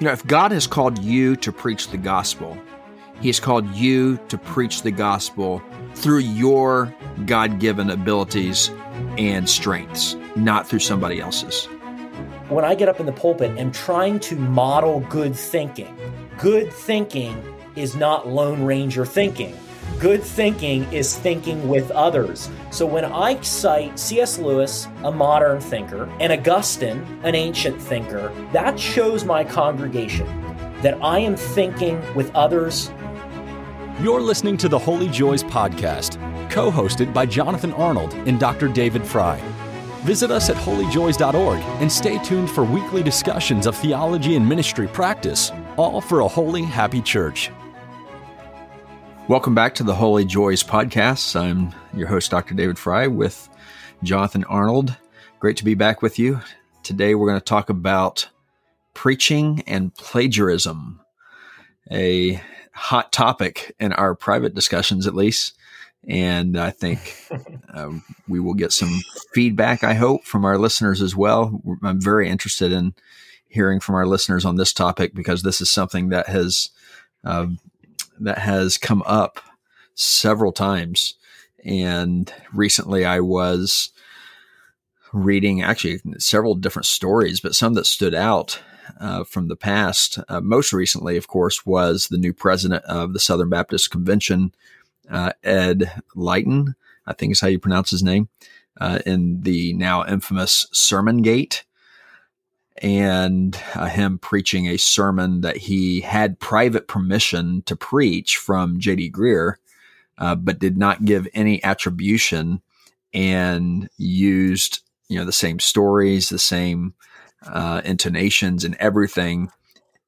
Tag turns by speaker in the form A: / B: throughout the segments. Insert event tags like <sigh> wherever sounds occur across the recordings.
A: You know, if God has called you to preach the gospel, He has called you to preach the gospel through your God given abilities and strengths, not through somebody else's.
B: When I get up in the pulpit, I'm trying to model good thinking. Good thinking is not Lone Ranger thinking. Good thinking is thinking with others. So when I cite C.S. Lewis, a modern thinker, and Augustine, an ancient thinker, that shows my congregation that I am thinking with others.
C: You're listening to the Holy Joys podcast, co hosted by Jonathan Arnold and Dr. David Fry. Visit us at holyjoys.org and stay tuned for weekly discussions of theology and ministry practice, all for a holy, happy church.
A: Welcome back to the Holy Joys podcast. I'm your host, Dr. David Fry, with Jonathan Arnold. Great to be back with you. Today, we're going to talk about preaching and plagiarism, a hot topic in our private discussions, at least. And I think <laughs> uh, we will get some feedback, I hope, from our listeners as well. I'm very interested in hearing from our listeners on this topic because this is something that has uh, that has come up several times. And recently I was reading actually several different stories, but some that stood out uh, from the past. Uh, most recently, of course, was the new president of the Southern Baptist Convention, uh, Ed Litton, I think is how you pronounce his name, uh, in the now infamous Sermon Gate and uh, him preaching a sermon that he had private permission to preach from J.D. Greear, uh, but did not give any attribution and used you know the same stories, the same uh, intonations, and everything.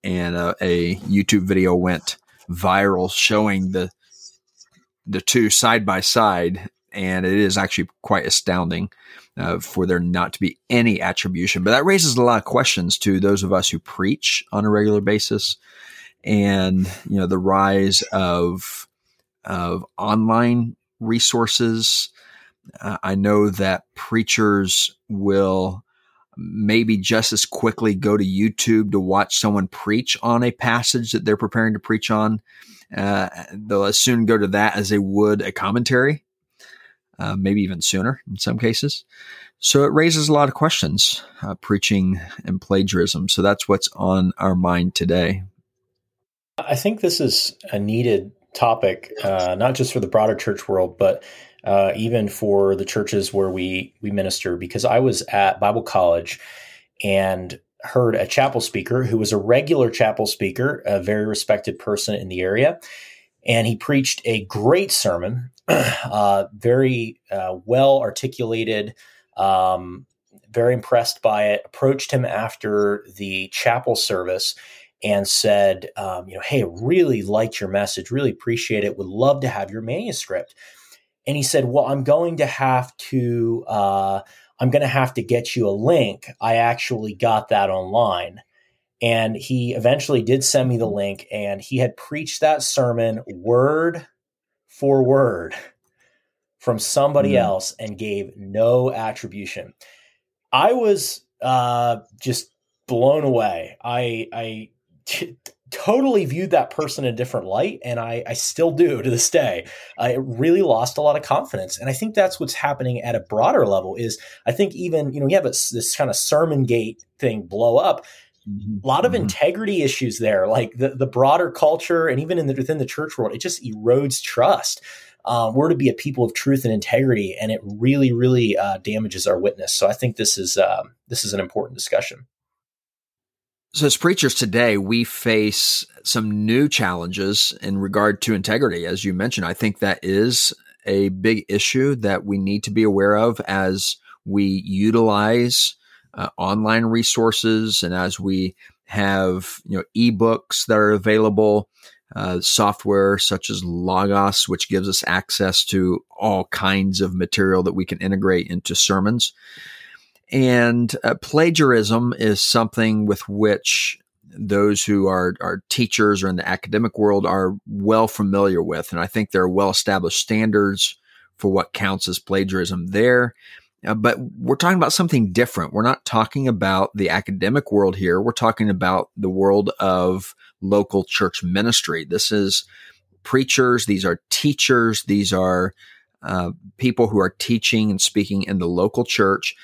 A: And uh, a YouTube video went viral showing the the two side by side, and it is actually quite astounding uh, for there not to be any attribution. But that raises a lot of questions to those of us who preach on a regular basis, and you know the rise of of online resources. Uh, I know that preachers will maybe just as quickly go to YouTube to watch someone preach on a passage that they're preparing to preach on. Uh, they'll as soon go to that as they would a commentary uh, maybe even sooner in some cases. So it raises a lot of questions, uh, preaching and plagiarism. So that's what's on our mind today.
B: I think this is a needed topic, uh, not just for the broader church world, but uh, even for the churches where we we minister. Because I was at Bible college and heard a chapel speaker who was a regular chapel speaker, a very respected person in the area, and he preached a great sermon, <clears throat> uh, very uh, well articulated. Um, very impressed by it. Approached him after the chapel service and said, um, "You know, hey, really liked your message. Really appreciate it. Would love to have your manuscript." And he said, "Well, I'm going to have to. Uh, I'm going to have to get you a link. I actually got that online." And he eventually did send me the link, and he had preached that sermon word for word from somebody mm. else and gave no attribution. I was uh, just blown away. I, I t- totally viewed that person in a different light, and I, I still do to this day. I really lost a lot of confidence, and I think that's what's happening at a broader level. Is I think even you know you have a, this kind of sermon gate thing blow up a lot of mm-hmm. integrity issues there, like the, the broader culture and even in the, within the church world, it just erodes trust. Um, we're to be a people of truth and integrity, and it really, really uh, damages our witness. So I think this is um, this is an important discussion.
A: So, as preachers today, we face some new challenges in regard to integrity. As you mentioned, I think that is a big issue that we need to be aware of as we utilize uh, online resources and as we have you know ebooks that are available uh, software such as logos which gives us access to all kinds of material that we can integrate into sermons. And uh, plagiarism is something with which those who are, are teachers or in the academic world are well familiar with and i think there are well established standards for what counts as plagiarism there Uh, but we're talking about something different. We're not talking about the academic world here. We're talking about the world of local church ministry. This is preachers. These are teachers. These are uh, people who are teaching and speaking in the local church.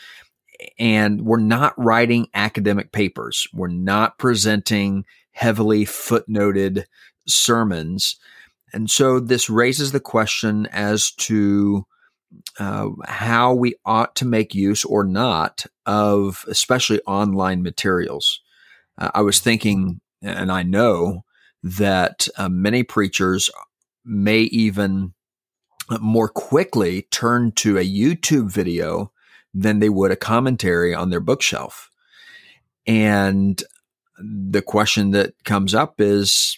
A: And we're not writing academic papers. We're not presenting heavily footnoted sermons. And so this raises the question as to uh, how we ought to make use or not of especially online materials. Uh, I was thinking, and I know that uh, many preachers may even more quickly turn to a YouTube video than they would a commentary on their bookshelf. And the question that comes up is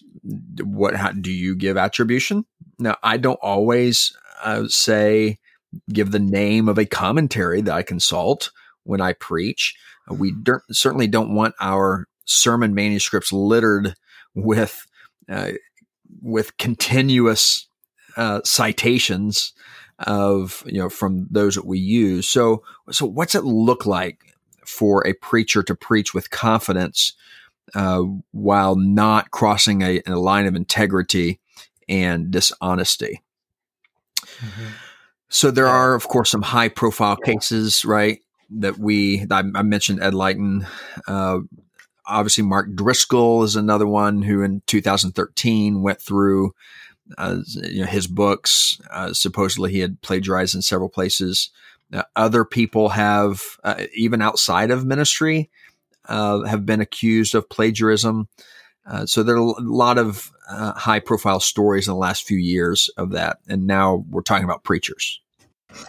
A: what how, do you give attribution now i don't always uh, say give the name of a commentary that i consult when i preach we don't, certainly don't want our sermon manuscripts littered with uh, with continuous uh, citations of you know from those that we use so so what's it look like for a preacher to preach with confidence uh, while not crossing a, a, line of integrity and dishonesty. Mm-hmm. So there are, of course, some high profile cases, right? That we, I, I mentioned Ed Litton. Uh, obviously, Mark Driscoll is another one who in 2013 went through uh, you know, his books. Uh, supposedly, he had plagiarized in several places. Uh, other people have, uh, even outside of ministry, uh, have been accused of plagiarism. Uh, so there are a lot of uh, high profile stories in the last few years of that. And now we're talking about preachers.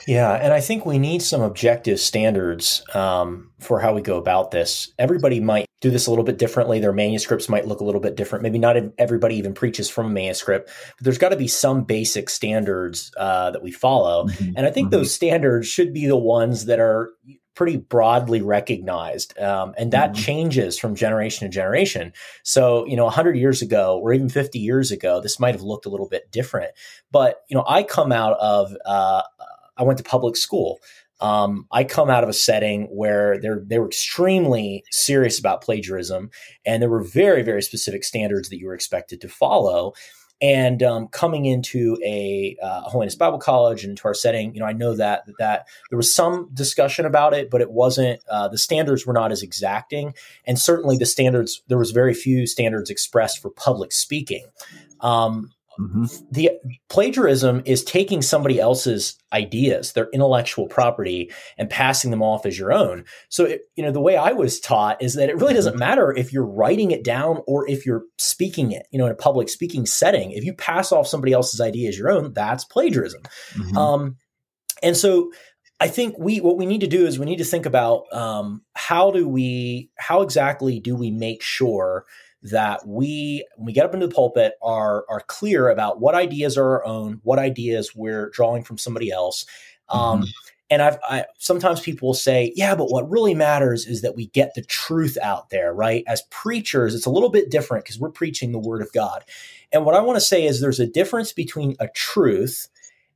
B: Yeah, and I think we need some objective standards um, for how we go about this. Everybody might do this a little bit differently. Their manuscripts might look a little bit different. Maybe not everybody even preaches from a manuscript, but there's got to be some basic standards uh, that we follow. Mm-hmm. And I think mm-hmm. those standards should be the ones that are pretty broadly recognized. Um, and that mm-hmm. changes from generation to generation. So, you know, 100 years ago or even 50 years ago, this might have looked a little bit different. But, you know, I come out of, uh, I went to public school. Um, I come out of a setting where they they were extremely serious about plagiarism, and there were very very specific standards that you were expected to follow. And um, coming into a uh, Holiness Bible College and into our setting, you know, I know that that there was some discussion about it, but it wasn't. Uh, the standards were not as exacting, and certainly the standards there was very few standards expressed for public speaking. Um, Mm-hmm. The plagiarism is taking somebody else's ideas, their intellectual property, and passing them off as your own. So, it, you know, the way I was taught is that it really doesn't mm-hmm. matter if you're writing it down or if you're speaking it, you know, in a public speaking setting. If you pass off somebody else's idea as your own, that's plagiarism. Mm-hmm. Um, and so, I think we what we need to do is we need to think about um, how do we how exactly do we make sure that we, when we get up into the pulpit, are are clear about what ideas are our own, what ideas we're drawing from somebody else. Um, mm-hmm. And I've I, sometimes people will say, "Yeah, but what really matters is that we get the truth out there." Right? As preachers, it's a little bit different because we're preaching the Word of God. And what I want to say is, there's a difference between a truth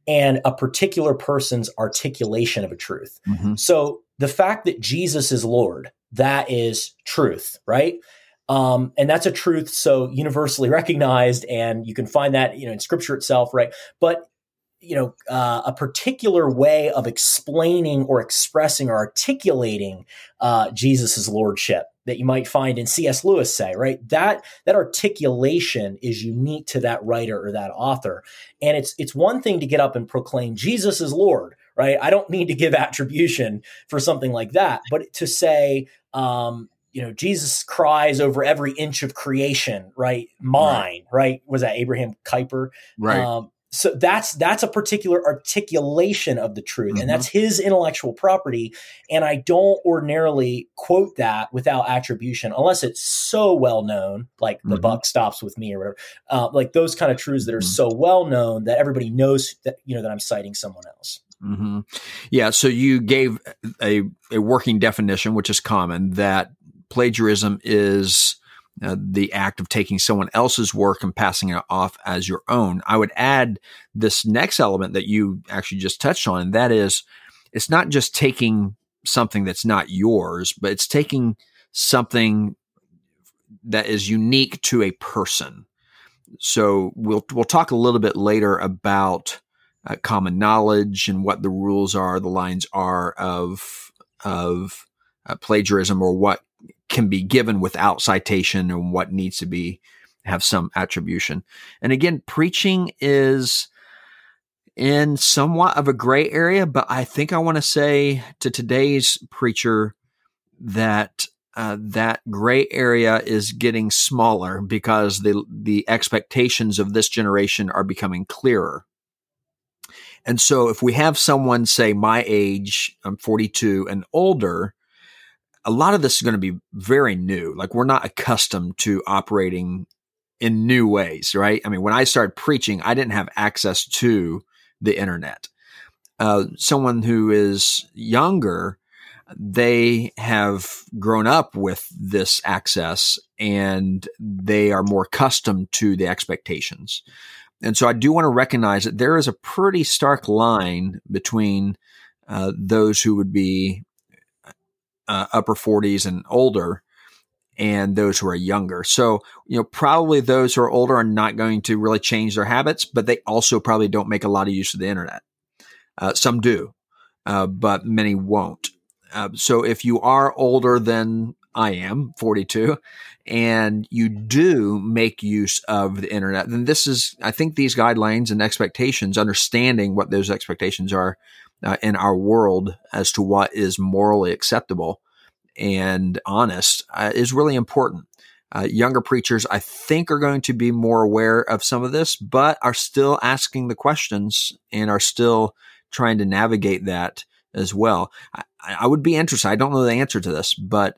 B: and a particular person's articulation of a truth. Mm-hmm. So the fact that Jesus is Lord, that is truth, right? Um, and that's a truth so universally recognized, and you can find that you know in Scripture itself, right? But you know, uh, a particular way of explaining or expressing or articulating uh, Jesus's lordship that you might find in C.S. Lewis say, right? That that articulation is unique to that writer or that author, and it's it's one thing to get up and proclaim Jesus is Lord, right? I don't need to give attribution for something like that, but to say, um, you know, Jesus cries over every inch of creation, right? Mine, right? right? Was that Abraham Kuyper?
A: Right. Um,
B: so that's that's a particular articulation of the truth mm-hmm. and that's his intellectual property and i don't ordinarily quote that without attribution unless it's so well known like mm-hmm. the buck stops with me or whatever uh, like those kind of truths that are mm-hmm. so well known that everybody knows that you know that i'm citing someone else
A: mm-hmm. yeah so you gave a, a working definition which is common that plagiarism is uh, the act of taking someone else's work and passing it off as your own. I would add this next element that you actually just touched on, and that is it's not just taking something that's not yours, but it's taking something that is unique to a person. So we'll we'll talk a little bit later about uh, common knowledge and what the rules are, the lines are of of uh, plagiarism, or what can be given without citation, and what needs to be have some attribution. And again, preaching is in somewhat of a gray area, but I think I want to say to today's preacher that uh, that gray area is getting smaller because the the expectations of this generation are becoming clearer. And so, if we have someone say my age, I'm 42 and older, a lot of this is going to be very new. Like we're not accustomed to operating in new ways, right? I mean, when I started preaching, I didn't have access to the internet. Uh, someone who is younger, they have grown up with this access and they are more accustomed to the expectations. And so I do want to recognize that there is a pretty stark line between uh, those who would be uh, upper 40s and older and those who are younger. So, you know, probably those who are older are not going to really change their habits, but they also probably don't make a lot of use of the internet. Uh, some do, uh, but many won't. Uh, so if you are older than I am, 42, and you do make use of the internet, then this is, I think these guidelines and expectations, understanding what those expectations are uh, in our world as to what is morally acceptable and honest uh, is really important. Uh, younger preachers, I think, are going to be more aware of some of this, but are still asking the questions and are still trying to navigate that as well. I, I would be interested. I don't know the answer to this, but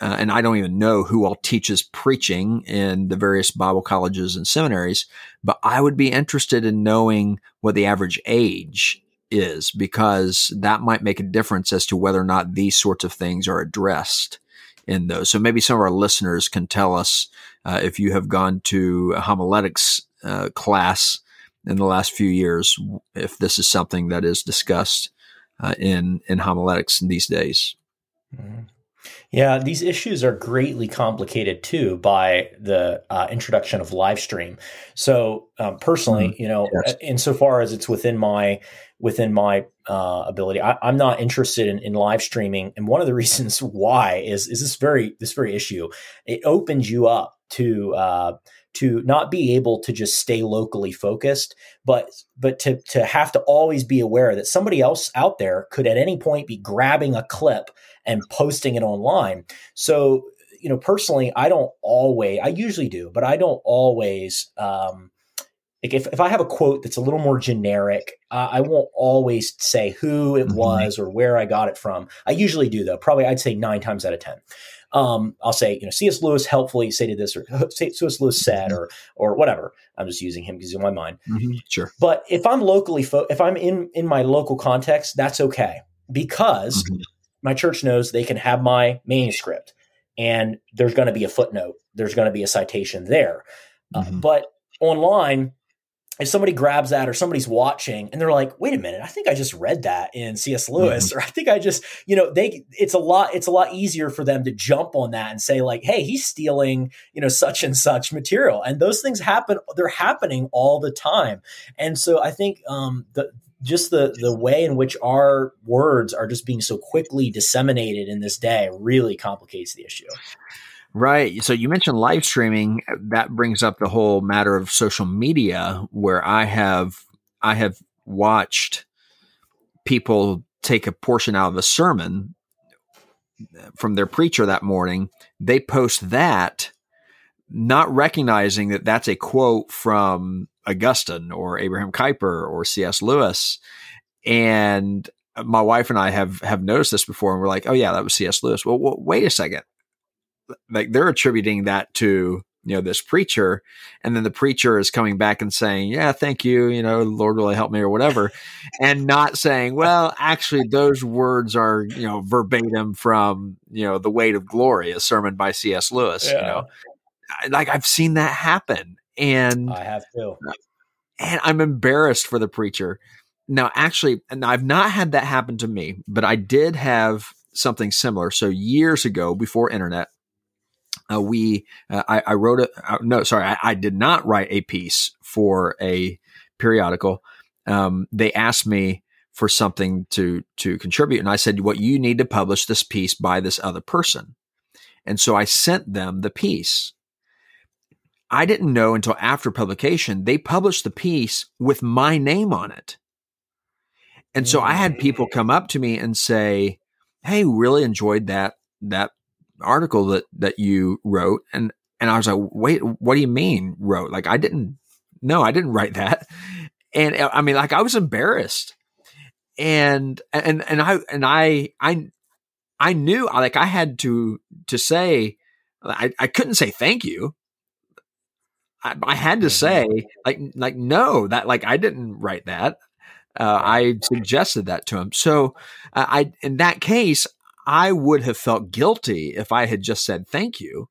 A: uh, and I don't even know who all teaches preaching in the various Bible colleges and seminaries, but I would be interested in knowing what the average age is because that might make a difference as to whether or not these sorts of things are addressed in those. So maybe some of our listeners can tell us uh, if you have gone to a homiletics uh, class in the last few years, if this is something that is discussed uh, in in homiletics these days.
B: Mm-hmm. Yeah, these issues are greatly complicated too by the uh, introduction of live stream. So um, personally, mm-hmm. you know, yes. insofar as it's within my within my uh, ability, I, am not interested in, in, live streaming. And one of the <laughs> reasons why is is this very this very issue. It opens you up to uh, to not be able to just stay locally focused, but but to to have to always be aware that somebody else out there could at any point be grabbing a clip and posting it online. So, you know, personally, I don't always, I usually do, but I don't always, um, like if, if I have a quote that's a little more generic, uh, I won't always say who it mm-hmm. was or where I got it from. I usually do though. Probably I'd say nine times out of 10. Um, I'll say, you know, C.S. Lewis helpfully stated this, or <laughs> C.S. Lewis said, or or whatever. I'm just using him because he's in my mind.
A: Mm-hmm. Sure.
B: But if I'm locally, fo- if I'm in in my local context, that's okay because mm-hmm my church knows they can have my manuscript and there's going to be a footnote there's going to be a citation there uh, mm-hmm. uh, but online if somebody grabs that or somebody's watching and they're like wait a minute i think i just read that in cs lewis mm-hmm. or i think i just you know they it's a lot it's a lot easier for them to jump on that and say like hey he's stealing you know such and such material and those things happen they're happening all the time and so i think um the just the the way in which our words are just being so quickly disseminated in this day really complicates the issue.
A: Right. So you mentioned live streaming. That brings up the whole matter of social media, where I have I have watched people take a portion out of a sermon uh, from their preacher that morning. They post that, not recognizing that that's a quote from Augustine or Abraham Kuyper or C.S. Lewis. And my wife and I have have noticed this before, and we're like, "Oh yeah, that was C.S. Lewis." Well, well, wait a second. Like they're attributing that to you know this preacher, and then the preacher is coming back and saying, "Yeah, thank you, you know, Lord really help me" or whatever, <laughs> and not saying, "Well, actually, those words are you know verbatim from you know the Weight of Glory, a sermon by C.S. Lewis." Yeah. You know, like I've seen that happen, and
B: I have too.
A: And I'm embarrassed for the preacher now actually, and I've not had that happen to me, but I did have something similar. So years ago, before internet, uh, we uh, I, I, wrote a uh, no, sorry, I, I, did not write a piece for a periodical. Um, they asked me for something to to contribute, and I said, "What well, you need to publish this piece by this other person," and so I sent them the piece. I didn't know until after publication they published the piece with my name on it. And so I had people mm. come up to me and say, "Hey, really enjoyed that that article that that you wrote." And and I was like, "Wait, what do you mean wrote? Like I didn't no, I didn't write that." And uh, I mean like I was embarrassed. And and and I and I I I knew like I had to to say I, I couldn't say thank you. I, I had to mm-hmm. say like like no that like I didn't write that. Uh, I suggested that to him. So uh, I, in that case, I would have felt guilty if I had just said thank you,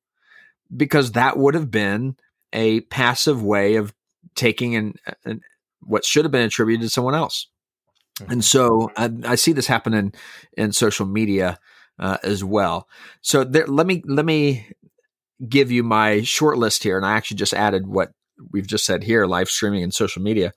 A: because that would have been a passive way of taking an, an what should have been attributed to someone else. Mm-hmm. And so I, I, see this happen in, in social media uh, as well. So there, let me let me give you my short list here, and I actually just added what we've just said here: live streaming and social media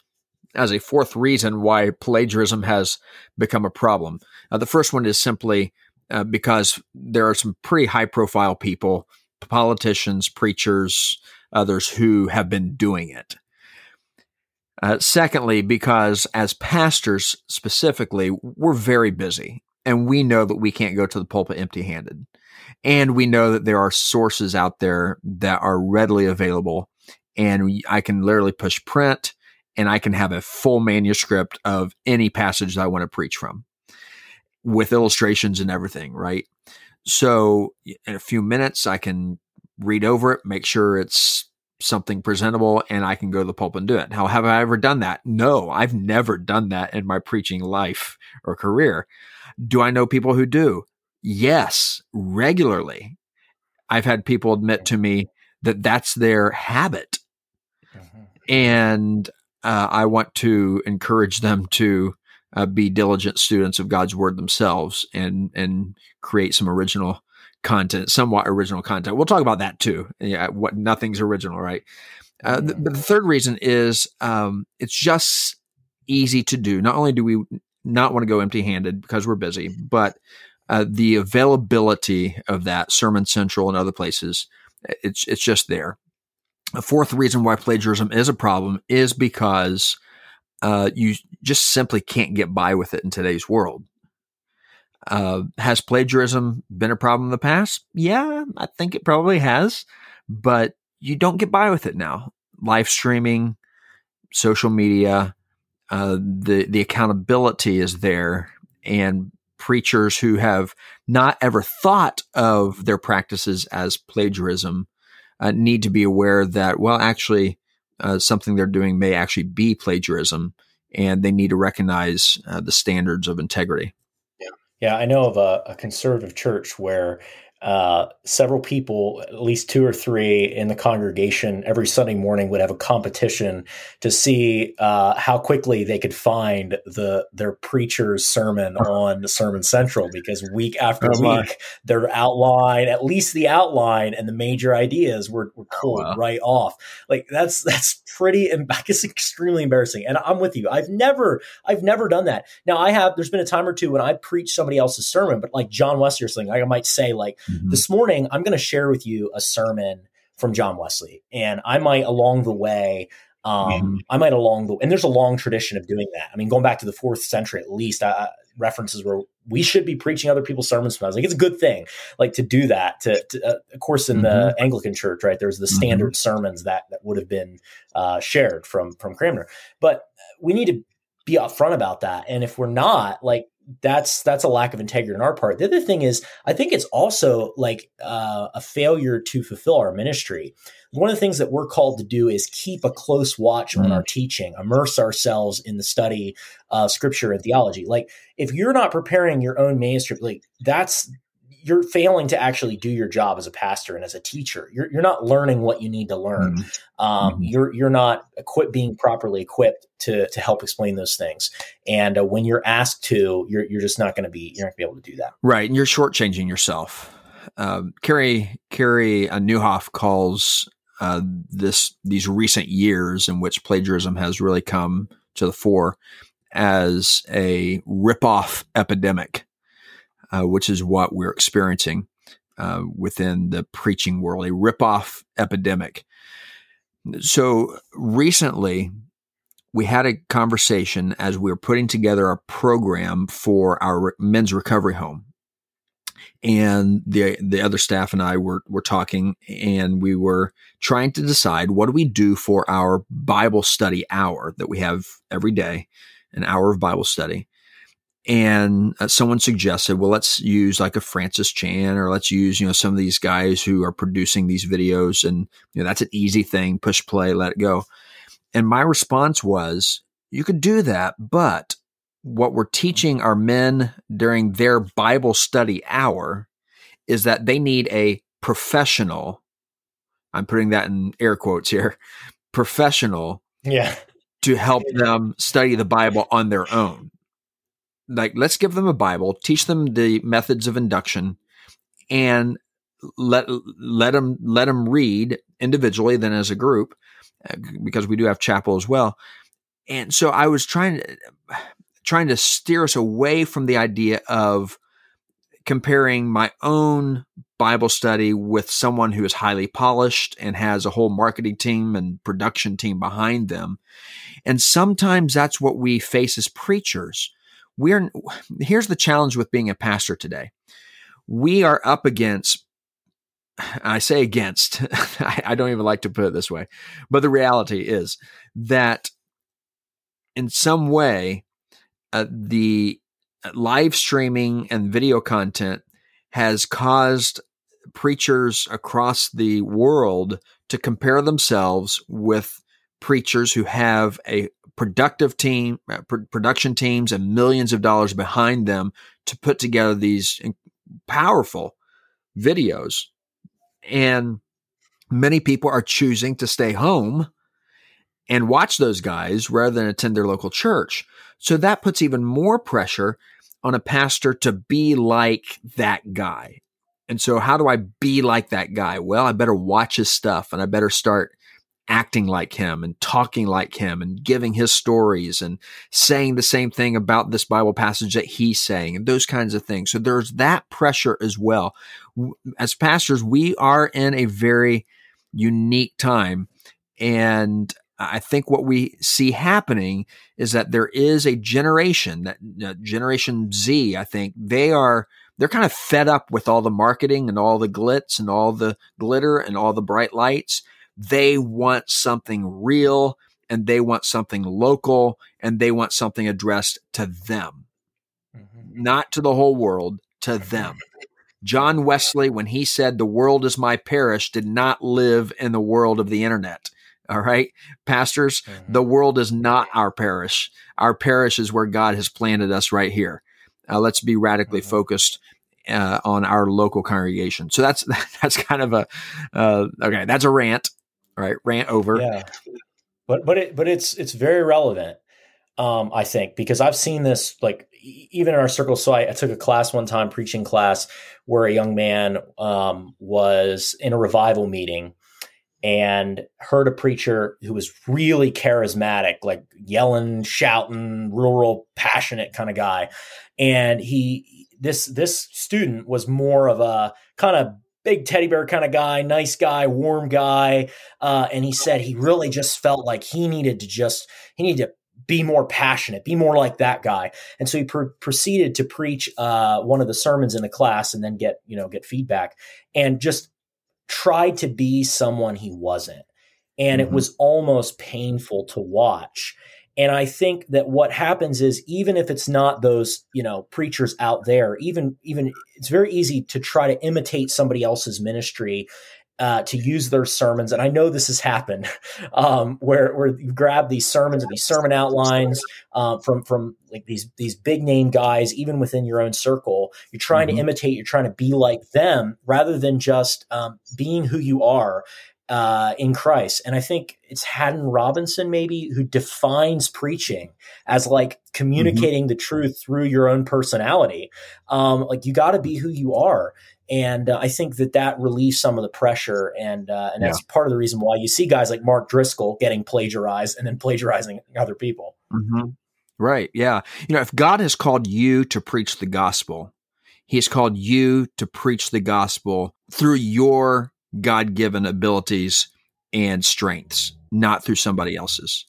A: as a fourth reason why plagiarism has become a problem. Uh, the first one is simply uh, because there are some pretty high profile people, politicians, preachers, others who have been doing it. Uh, secondly, because as pastors specifically, we're very busy and we know that we can't go to the pulpit empty handed. And we know that there are sources out there that are readily available. And I can literally push print and I can have a full manuscript of any passage that I want to preach from with illustrations and everything, right? So in a few minutes, I can read over it, make sure it's something presentable, and I can go to the pulpit and do it. How have I ever done that? No, I've never done that in my preaching life or career. Do I know people who do? Yes, regularly. I've had people admit to me that that's their habit. Mm-hmm. And uh, I want to encourage them to uh, be diligent students of God's word themselves and and create some original content, somewhat original content. We'll talk about that too. Yeah, what nothing's original, right? Uh, the, the, third reason is um, it's just easy to do. Not only do we not want to go empty-handed because we're busy, but uh, the availability of that Sermon Central and other places, it's it's just there. A fourth reason why plagiarism is a problem is because uh, you just simply can't get by with it in today's world. Uh, has plagiarism been a problem in the past? Yeah, I think it probably has, but you don't get by with it now. Live streaming, social media, uh, the the accountability is there, and preachers who have not ever thought of their practices as plagiarism uh, need to be aware that, well, actually, uh, something they're doing may actually be plagiarism, and they need to recognize uh, the standards of integrity.
B: Yeah, yeah. I know of a, a conservative church where uh, several people, at least two or three in the congregation, every Sunday morning would have a competition to see uh, how quickly they could find the their preacher's sermon <laughs> on Sermon Central. Because week after oh, week, their outline, at least the outline and the major ideas, were, were oh, pulled oh, wow. right off. Like that's that's pretty, <laughs> I guess, extremely embarrassing. And I'm with you. I've never I've never done that. Now I have. There's been a time or two when I preached somebody else's sermon, but like John Wesley or something, I might say like Mm-hmm. This morning, I'm going to share with you a sermon from John Wesley, and I might along the way. Um, mm-hmm. I might along the and there's a long tradition of doing that. I mean, going back to the fourth century at least, uh, references where we should be preaching other people's sermons. Sometimes. Like it's a good thing, like to do that. To, to uh, of course, in mm-hmm. the Anglican Church, right? There's the mm-hmm. standard sermons that that would have been uh, shared from from Cranmer, but we need to be upfront about that. And if we're not, like that's that's a lack of integrity on our part. The other thing is, I think it's also like uh, a failure to fulfill our ministry. One of the things that we're called to do is keep a close watch mm-hmm. on our teaching, immerse ourselves in the study of scripture and theology. Like if you're not preparing your own manuscript, like that's you're failing to actually do your job as a pastor and as a teacher. You're, you're not learning what you need to learn. Mm-hmm. Um, mm-hmm. You're you're not equipped being properly equipped to to help explain those things. And uh, when you're asked to, you're you're just not going to be you're not going to be able to do that.
A: Right, and you're shortchanging yourself. Um, Carey Carey uh, Nieuwhof calls uh, this these recent years in which plagiarism has really come to the fore as a ripoff epidemic uh, which is what we're experiencing uh, within the preaching world, a ripoff epidemic. So recently, we had a conversation as we were putting together a program for our men's recovery home. And the the other staff and I were were talking, and we were trying to decide what do we do for our Bible study hour that we have every day, an hour of Bible study and uh, someone suggested, well, let's use like a Francis Chan or let's use, you know, some of these guys who are producing these videos and, you know, that's an easy thing, push play, let it go. And my response was, you could do that, but what we're teaching our men during their Bible study hour is that they need a professional, I'm putting that in air quotes here, professional.
B: Yeah.
A: To help <laughs> them study the Bible on their own like let's give them a Bible, teach them the methods of induction, and let let them let them read individually, then as a group, uh, because we do have chapel as well. And so I was trying to trying to steer us away from the idea of comparing my own Bible study with someone who is highly polished and has a whole marketing team and production team behind them. And sometimes that's what we face as preachers we're <sighs> here's the challenge with being a pastor today. We are up against <sighs> I say against, <laughs> I don't even like to put it this way, but the reality is that in some way, uh, the live streaming and video content has caused preachers across the world to compare themselves with preachers who have a productive team, uh, pr- production teams, and millions of dollars behind them to put together these powerful videos. And many people are choosing to stay home and watch those guys rather than attend their local church. So that puts even more pressure on a pastor to be like that guy. And so, how do I be like that guy? Well, I better watch his stuff and I better start acting like him and talking like him and giving his stories and saying the same thing about this Bible passage that he's saying and those kinds of things. So there's that pressure as well. As pastors, we are in a very unique time. And I think what we see happening is that there is a generation that uh, generation Z, I think they are they're kind of fed up with all the marketing and all the glitz and all the glitter and all the bright lights they want something real and they want something local and they want something addressed to them, mm-hmm. not to the whole world, to them. John Wesley, when he said, The world is my parish, did not live in the world of the internet. All right, pastors, mm-hmm. the world is not our parish. Our parish is where God has planted us right here. Uh, let's be radically mm-hmm. focused uh, on our local congregation. So that's <laughs> that's kind of a uh, okay. That's a rant right? Rant over.
B: Yeah. But but it but it's it's very relevant. Um, I think because I've seen this like even in our circle. So I, I, took a class one time, preaching class, where a young man um, was in a revival meeting and heard a preacher who was really charismatic, like yelling, shouting, real passionate kind of guy. And he, this this student was more of a kind of big teddy bear kind of guy, nice guy, warm guy. Uh, and he said he really just felt like he needed to just, he needed to be more passionate, be more like that guy. And so he pr- proceeded to preach uh, one of the sermons in the class and then get, you know, get feedback and just tried to be someone he wasn't. And mm-hmm. it was almost painful to watch. And I think that what happens is even if it's not those, you know, preachers out there, even even it's very easy to try to imitate somebody else's ministry uh, to use their sermons, and I know this has happened, <laughs> um, where where you grab these sermons and these sermon outlines um, from from like these these big name guys, even within your own circle. You're trying mm-hmm. to imitate. You're trying to be like them, rather than just um, being who you are uh, in Christ. And I think it's Haddon Robinson, maybe, who defines preaching as like communicating mm-hmm. the truth through your own personality. Um, like you got to be who you are. And uh, I think that that relieves some of the pressure, and uh, and that's yeah. part of the reason why you see guys like Mark Driscoll getting plagiarized and then plagiarizing other people.
A: Mm-hmm. Right? Yeah. You know, if God has called you to preach the gospel, He has called you to preach the gospel through your God given abilities and strengths, not through somebody else's,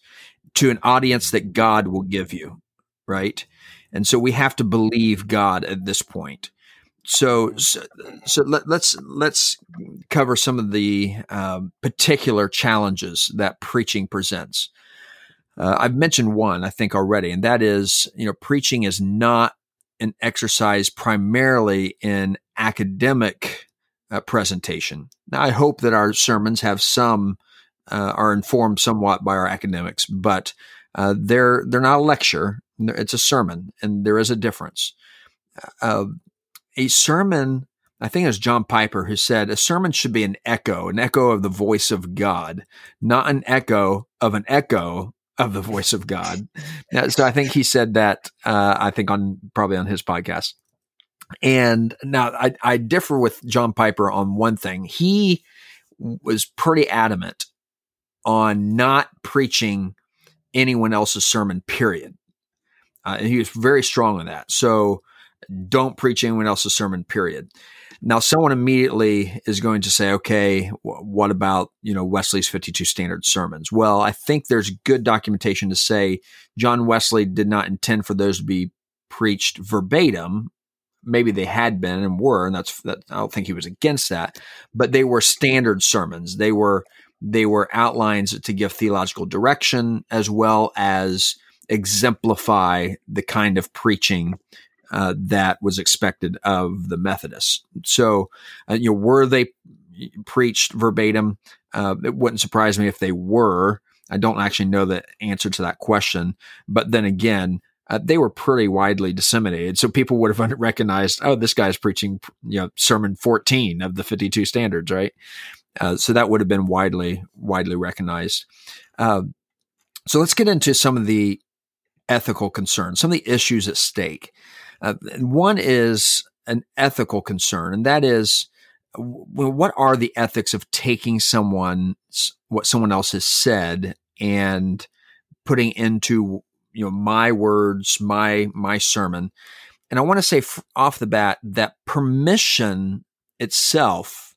A: to an audience that God will give you, right? And so we have to believe God at this point. So, so, so let, us let's, let's cover some of the um, particular challenges that preaching presents. Uh, I've mentioned one, I think, already, and that is, you know, preaching is not an exercise primarily in academic uh, presentation. Now, I hope that our sermons have some uh, are informed somewhat by our academics, but uh, they're they're not a lecture; it's a sermon, and there is a difference. Uh, a sermon, I think it was John Piper who said, a sermon should be an echo, an echo of the voice of God, not an echo of an echo of the voice of God. <laughs> so I think he said that. Uh, I think on probably on his podcast. And now I, I differ with John Piper on one thing. He was pretty adamant on not preaching anyone else's sermon, period. Uh, and he was very strong on that. So don't preach anyone else's sermon, period. Now, someone immediately is going to say, okay, w- what about, you know, Wesley's 52 standard sermons? Well, I think there's good documentation to say John Wesley did not intend for those to be preached verbatim maybe they had been and were, and that's that. I don't think he was against that, but they were standard sermons. They were they were outlines to give theological direction as well as exemplify the kind of preaching uh, that was expected of the Methodists. So, uh, you know, were they preached verbatim? Uh, it wouldn't surprise me if they were. I don't actually know the answer to that question, but then again, uh, they were pretty widely disseminated. So people would have <laughs> recognized, oh, this guy's preaching, you know, sermon 14 of the 52 standards, right? Uh, so that would have been widely, widely recognized. Uh, so let's get into some of the ethical concerns, some of the issues at stake. Uh, one is an ethical concern, and that is, what are the ethics of taking someone, what someone else has said, and putting into you know my words, my my sermon. And I want to say f- off the bat that permission itself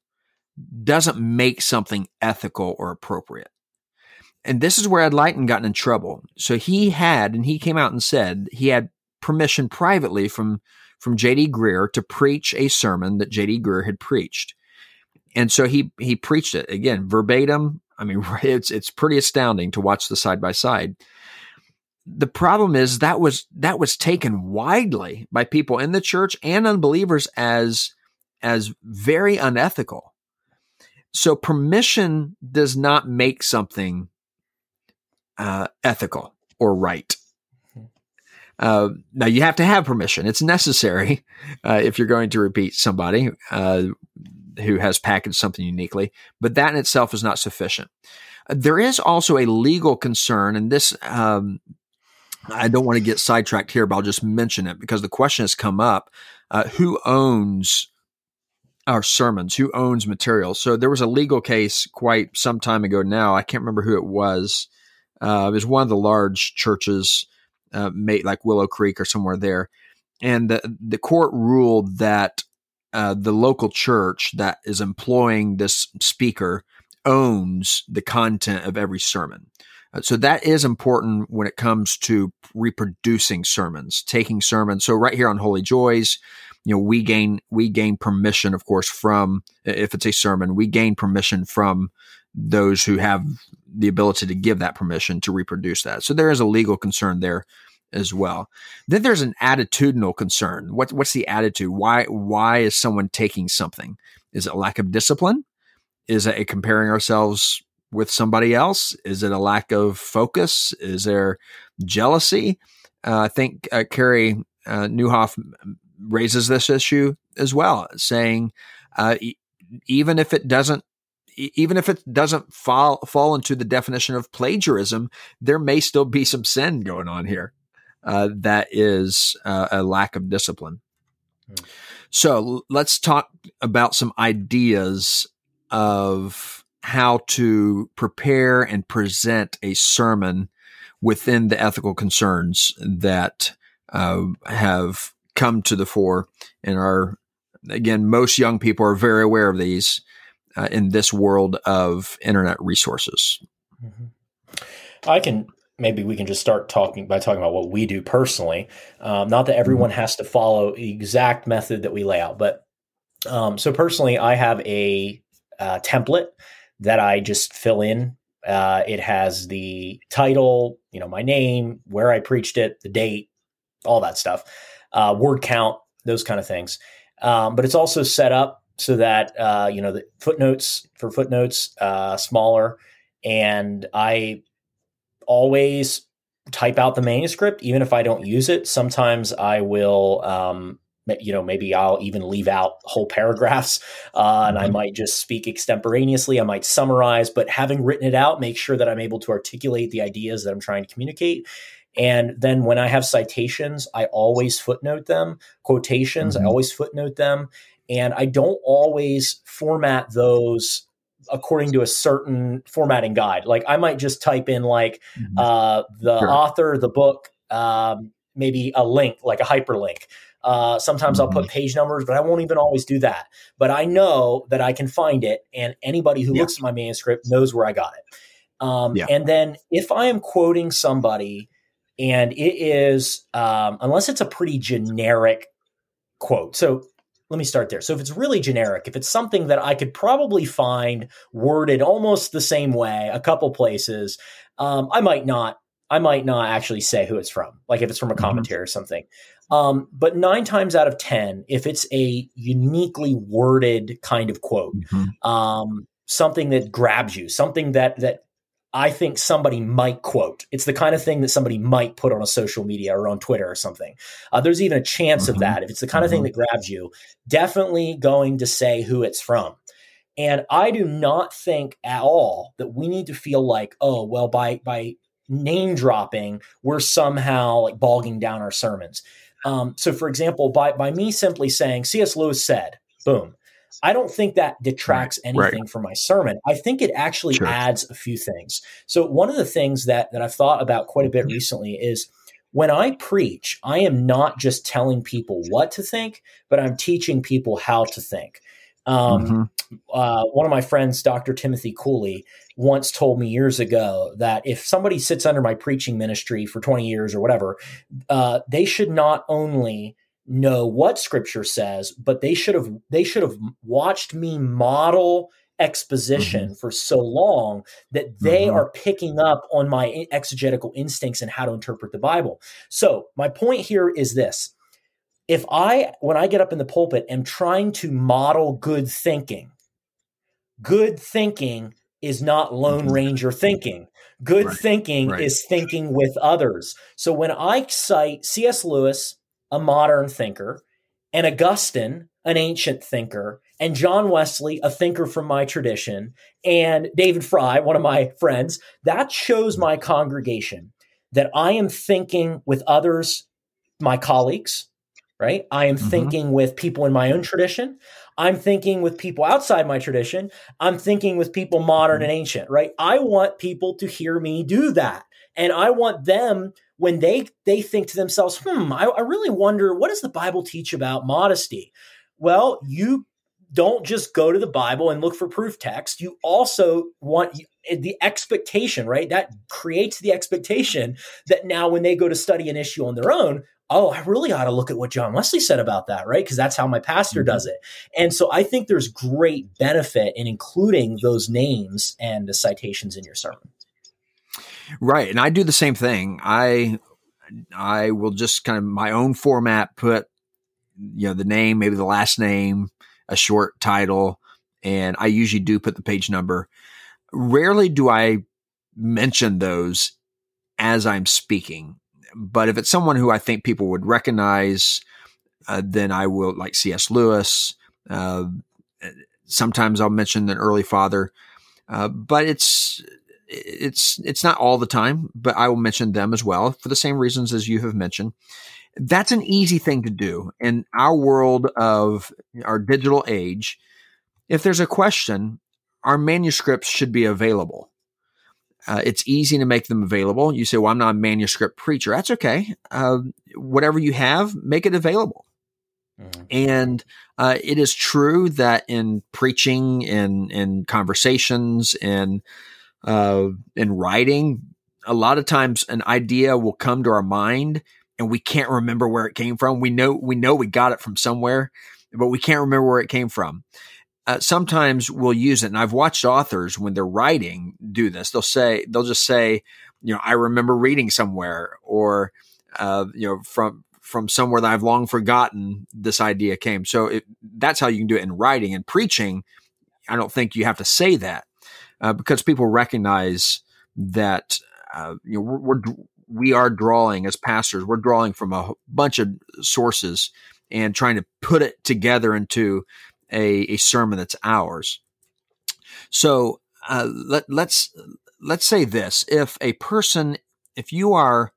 A: doesn't make something ethical or appropriate. And this is where Ed Litton gotten in trouble. So he had, and he came out and said he had permission privately from from J.D. Greear to preach a sermon that J.D. Greear had preached. And so he he preached it again verbatim. I mean, <laughs> it's it's pretty astounding to watch the side by side the problem is that was that was taken widely by people in the church and unbelievers as as very unethical. So permission does not make something uh, ethical or right. Uh, now you have to have permission; it's necessary <laughs> uh, if you're going to repeat somebody uh, who has packaged something uniquely. But that in itself is not sufficient. There is also a legal concern, and this um, I don't want to get sidetracked here, but I'll just mention it because the question has come up uh, who owns our sermons? Who owns material? So there was a legal case quite some time ago now. I can't remember who it was. Uh, it was one of the large churches, uh, like Willow Creek or somewhere there. And the, the court ruled that uh, the local church that is employing this speaker owns the content of every sermon. Uh, so that is important when it comes to reproducing sermons, taking sermons. So right here on Holy Joys, you know, we gain we gain permission, of course, from if it's a sermon, we gain permission from those who have the ability to give that permission to reproduce that. So there is a legal concern there as well. Then there's an attitudinal concern. What, what's the attitude? Why why is someone taking something? Is it lack of discipline? is it comparing ourselves with somebody else? Is it a lack of focus? Is there jealousy? Uh, I think uh, Carey uh, Nieuwhof raises this issue as well, saying uh, e- even if it doesn't even if it doesn't fall fall into the definition of plagiarism, there may still be some sin going on here. Uh, that is uh, a lack of discipline. Hmm. So let's talk about some ideas of how to prepare and present a sermon within the ethical concerns that uh, have come to the fore and are again most young people are very aware of these uh, in this world of internet resources
B: mm-hmm. i can maybe we can just start talking by talking about what we do personally um, not that everyone mm-hmm. has to follow the exact method that we lay out but um, so personally i have a, a uh, template that I just fill in. Uh, it has the title, you know, my name, where I preached it, the date, all that stuff, uh, word count, those kind of things. Um, but it's also set up so that uh, you know the footnotes for footnotes uh, smaller, and I always type out the manuscript, even if I don't use it. Sometimes I will um, you know maybe i'll even leave out whole paragraphs uh, and i mm-hmm. might just speak extemporaneously i might summarize but having written it out make sure that i'm able to articulate the ideas that i'm trying to communicate and then when i have citations i always footnote them quotations mm-hmm. i always footnote them and i don't always format those according to a certain formatting guide like i might just type in like mm-hmm. uh, the sure. author the book um, maybe a link like a hyperlink uh, sometimes I'll put mm-hmm. page numbers, but I won't even always do that. But I know that I can find it, and anybody who yeah. looks at my manuscript knows where I got it. Um, yeah. And then if I am quoting somebody, and it is, um, unless it's a pretty generic quote. So let me start there. So if it's really generic, if it's something that I could probably find worded almost the same way a couple places, um, I might not. I might not actually say who it's from, like if it's from a mm-hmm. commentary mm-hmm. or something. Um, but nine times out of 10, if it's a uniquely worded kind of quote, mm-hmm. um, something that grabs you, something that, that I think somebody might quote. It's the kind of thing that somebody might put on a social media or on Twitter or something. Uh, there's even a chance mm-hmm. of that. If it's the kind mm-hmm. of thing mm-hmm. that grabs you, definitely going to say who it's from. And I do not think at all that we need to feel like, oh, well, by by name dropping, we're somehow like bogging down our sermons. Um, so, for example, by by me simply saying C.S. Lewis said, boom, I don't think that detracts right, anything right. from my sermon. I think it actually sure. adds a few things. So, one of the things that that I've thought about quite a bit recently is when I preach, I am not just telling people what to think, but I'm teaching people how to think. Um, mm-hmm. uh, one of my friends, Dr. Timothy Cooley, once told me years ago that if somebody sits under my preaching ministry for 20 years or whatever, uh, they should not only know what scripture says, but they should have they should have watched me model exposition mm-hmm. for so long that they mm-hmm. are picking up on my exegetical instincts and how to interpret the Bible. So, my point here is this. If I when I get up in the pulpit am trying to model good thinking, good thinking is not Lone mm-hmm. Ranger thinking. Good right. thinking right. is thinking with others. So when I cite C.S. Lewis, a modern thinker, and Augustine, an ancient thinker, and John Wesley, a thinker from my tradition, and David Fry, one of my friends, that shows my congregation that I am thinking with others, my colleagues, right? I am mm-hmm. thinking with people in my own tradition. I'm thinking with people outside my tradition. I'm thinking with people modern and ancient, right? I want people to hear me do that. And I want them when they they think to themselves, hmm, I, I really wonder what does the Bible teach about modesty? Well, you don't just go to the Bible and look for proof text. You also want the expectation, right? That creates the expectation that now when they go to study an issue on their own, oh, I really ought to look at what John Wesley said about that, right? Because that's how my pastor mm-hmm. does it. And so I think there's great benefit in including those names and the citations in your sermon.
A: Right. And I do the same thing. I I will just kind of my own format put you know the name, maybe the last name, a short title, and I usually do put the page number. Rarely do I mention those as I'm speaking, but if it's someone who I think people would recognize, uh, then I will like C.S. Lewis. Uh, sometimes I'll mention an early father, uh, but it's it's it's not all the time. But I will mention them as well for the same reasons as you have mentioned. That's an easy thing to do in our world of our digital age. If there's a question, our manuscripts should be available. Uh, it's easy to make them available. You say, "Well, I'm not a manuscript preacher." That's okay. Uh, whatever you have, make it available. Mm-hmm. And uh, it is true that in preaching, in in conversations, in uh, in writing, a lot of times an idea will come to our mind, and we can't remember where it came from. We know we know we got it from somewhere, but we can't remember where it came from. Uh, sometimes we'll use it, and I've watched authors when they're writing do this. They'll say they'll just say, you know, I remember reading somewhere, or uh, you know, from from somewhere that I've long forgotten, this idea came. So it, that's how you can do it in writing and preaching. I don't think you have to say that uh, because people recognize that uh, you know we're, we're, we are drawing as pastors. We're drawing from a bunch of sources and trying to put it together into a, a sermon that's ours. So uh, let, let's let's say this: if a person, if you are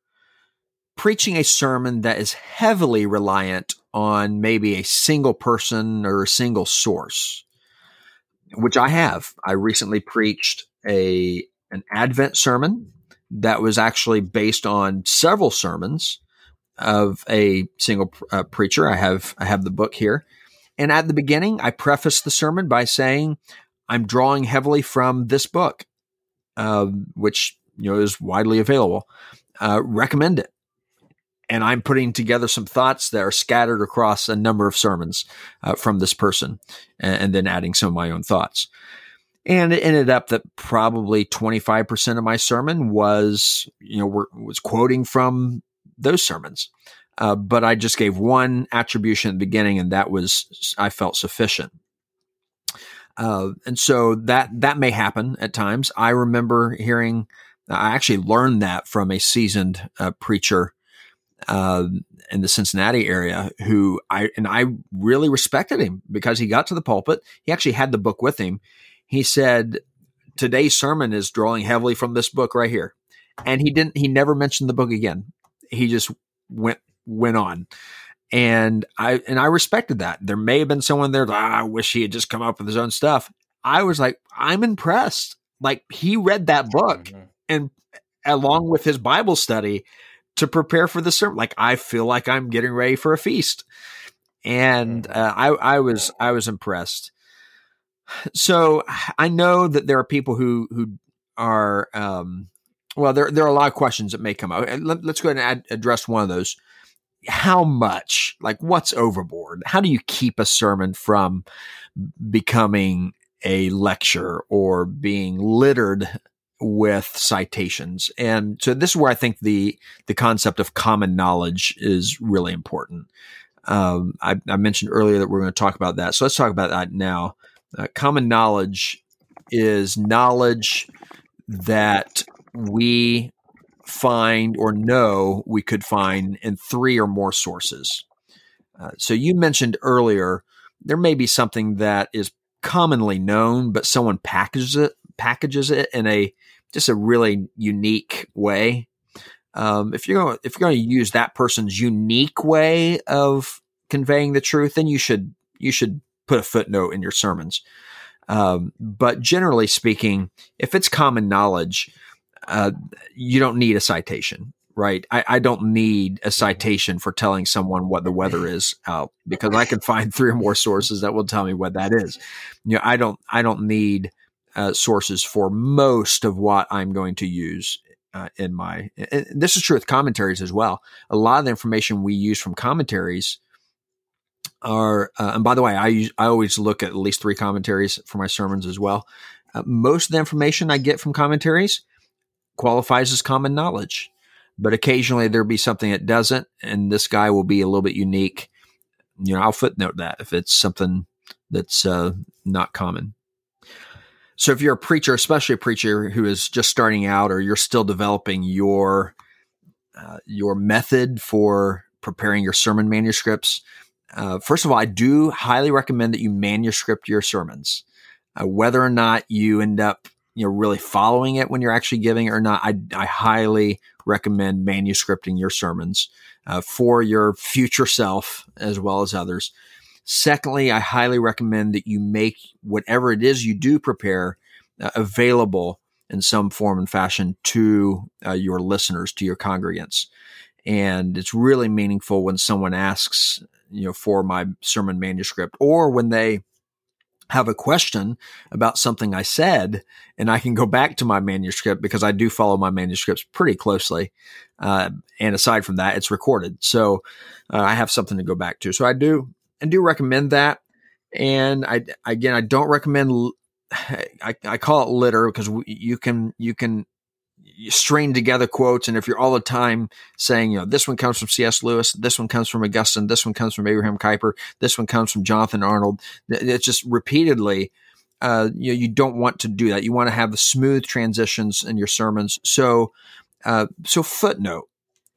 A: preaching a sermon that is heavily reliant on maybe a single person or a single source, which I have. I recently preached a an Advent sermon that was actually based on several sermons of a single uh, preacher. I have I have the book here, and at the beginning, I prefaced the sermon by saying, "I'm drawing heavily from this book, uh, which you know is widely available. Uh, recommend it." and I'm putting together some thoughts that are scattered across a number of sermons uh, from this person, and, and, then adding some of my own thoughts. And it ended up that probably 25% of my sermon was, you know, was quoting from those sermons. Uh, but I just gave one attribution at the beginning, and that was I felt sufficient. Uh, and so that that may happen at times. I remember hearing. I actually learned that from a seasoned uh, preacher uh, in the Cincinnati area who I and I really respected him because he got to the pulpit. He actually had the book with him. He said, "Today's sermon is drawing heavily from this book right here," and he didn't. He never mentioned the book again. He just went went on. And I and I respected that. There may have been someone there. Ah, I wish he had just come up with his own stuff. I was like, I'm impressed. Like he read that book mm-hmm. and along with his Bible study, to prepare for the sermon. Like I feel like I'm getting ready for a feast, and mm. uh, I, I was I was impressed. So I know that there are people who who are um, well, there there are a lot of questions that may come up. Let, us go ahead and ad- address one of those. How much? Like, what's overboard? How do you keep a sermon from becoming a lecture or being littered with citations. And so this is where I think the the concept of common knowledge is really important. Um, I, I, mentioned earlier that we're going to talk about that. So let's talk about that now. Uh, common knowledge is knowledge that we find or know we could find in three or more sources. Uh, so you mentioned earlier there may be something that is commonly known, but someone packages it packages it in a just a really unique way. Um, if you're going, if you're going to use that person's unique way of conveying the truth, then you should you should put a footnote in your sermons. Um, but generally speaking, if it's common knowledge, uh, you don't need a citation, right? I, I, don't need a citation for telling someone what the weather <laughs> is out because I can find three or more sources that will tell me what that is. You know, I don't I don't need uh, sources for most of what I'm going to use uh, in my. this is true with commentaries as well. A lot of the information we use from commentaries are, uh, and by the way, I use, I always look at at least three commentaries for my sermons as well. Uh, most of the information I get from commentaries qualifies as common knowledge, but occasionally there'll be something that doesn't, and this guy will be a little bit unique. You know, I'll footnote that if it's something that's uh, not common. So if you're a preacher, especially a preacher who is just starting out, or you're still developing your uh, your method for preparing your sermon manuscripts, uh, first of all, I do highly recommend that you manuscript your sermons. Uh, whether or not you end up you know really following it when you're actually giving it or not, I, I highly recommend manuscripting your sermons uh, for your future self as well as others. Secondly, I highly recommend that you make whatever it is you do prepare uh, available in some form and fashion to uh, your listeners, to your congregants. And it's really meaningful when someone asks, you know, for my sermon manuscript or when they have a question about something I said, and I can go back to my manuscript because I do follow my manuscripts pretty closely. Uh, and aside from that, it's recorded, so uh, I have something to go back to. So I do I do recommend that. And I again, I don't recommend. <sighs> I, I call it litter because you can you can string together quotes, and if you're all the time saying, you know, this one comes from C.S. Lewis, this one comes from Augustine, this one comes from Abraham Kuyper, this one comes from Jonathan Arnold, it's just repeatedly. Uh, you know, you don't want to do that. You want to have the smooth transitions in your sermons. So, uh, so footnote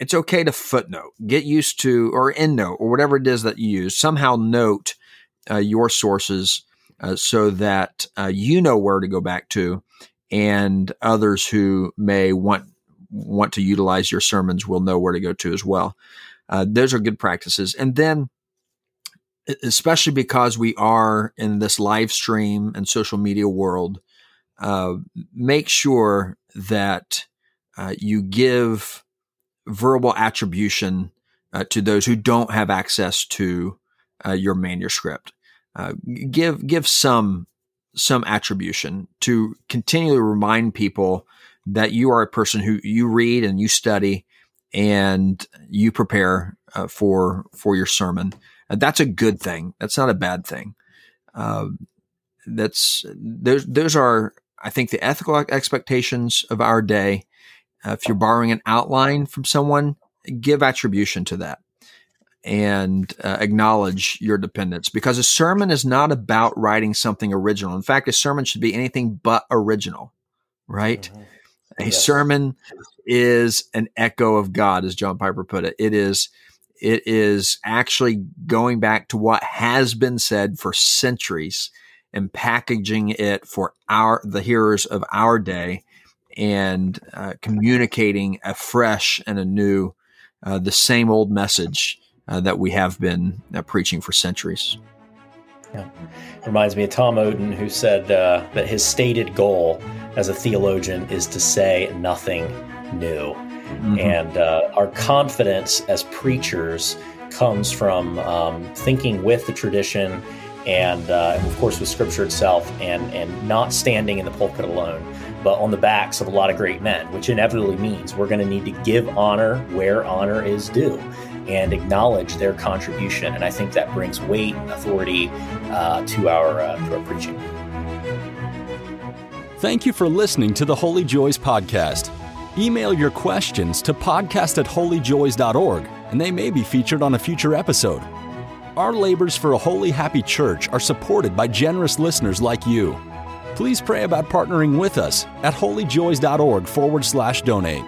A: it's okay to footnote, get used to, or endnote, or whatever it is that you use. Somehow note uh, your sources uh, so that uh, you know where to go back to, and others who may want want to utilize your sermons will know where to go to as well. Uh, those are good practices, and then especially because we are in this live stream and social media world, uh, make sure that uh, you give verbal attribution uh, to those who don't have access to uh, your manuscript. Uh, give give some some attribution to continually remind people that you are a person who you read and you study and you prepare uh, for for your sermon. that's a good thing. That's not a bad thing. Uh, that's those those are I think the ethical expectations of our day uh, if you're borrowing an outline from someone, give attribution to that and uh, acknowledge your dependence because a sermon is not about writing something original. In fact, a sermon should be anything but original, right? Mm-hmm. A yes. sermon is an echo of God, as John Piper put it. It is it is actually going back to what has been said for centuries and packaging it for our the hearers of our day and uh, communicating afresh and anew uh, the same old message uh, that we have been uh, preaching for centuries.
B: Yeah. Reminds me of Tom Oden, who said uh, that his stated goal as a theologian is to say nothing new. Mm-hmm. And uh, our confidence as preachers comes from um, thinking with the tradition and, and, of course, with Scripture itself, and, and not standing in the pulpit alone but on the backs of a lot of great men, which inevitably means we're going to need to give honor where honor is due and acknowledge their contribution. And I think that brings weight and authority uh, to our uh, to our preaching.
C: Thank you for listening to the Holy Joys podcast. Email your questions to podcast at holyjoys.org, and they may be featured on a future episode. Our labors for a holy, happy church are supported by generous listeners like you please pray about partnering with us at holyjoys.org forward slash donate.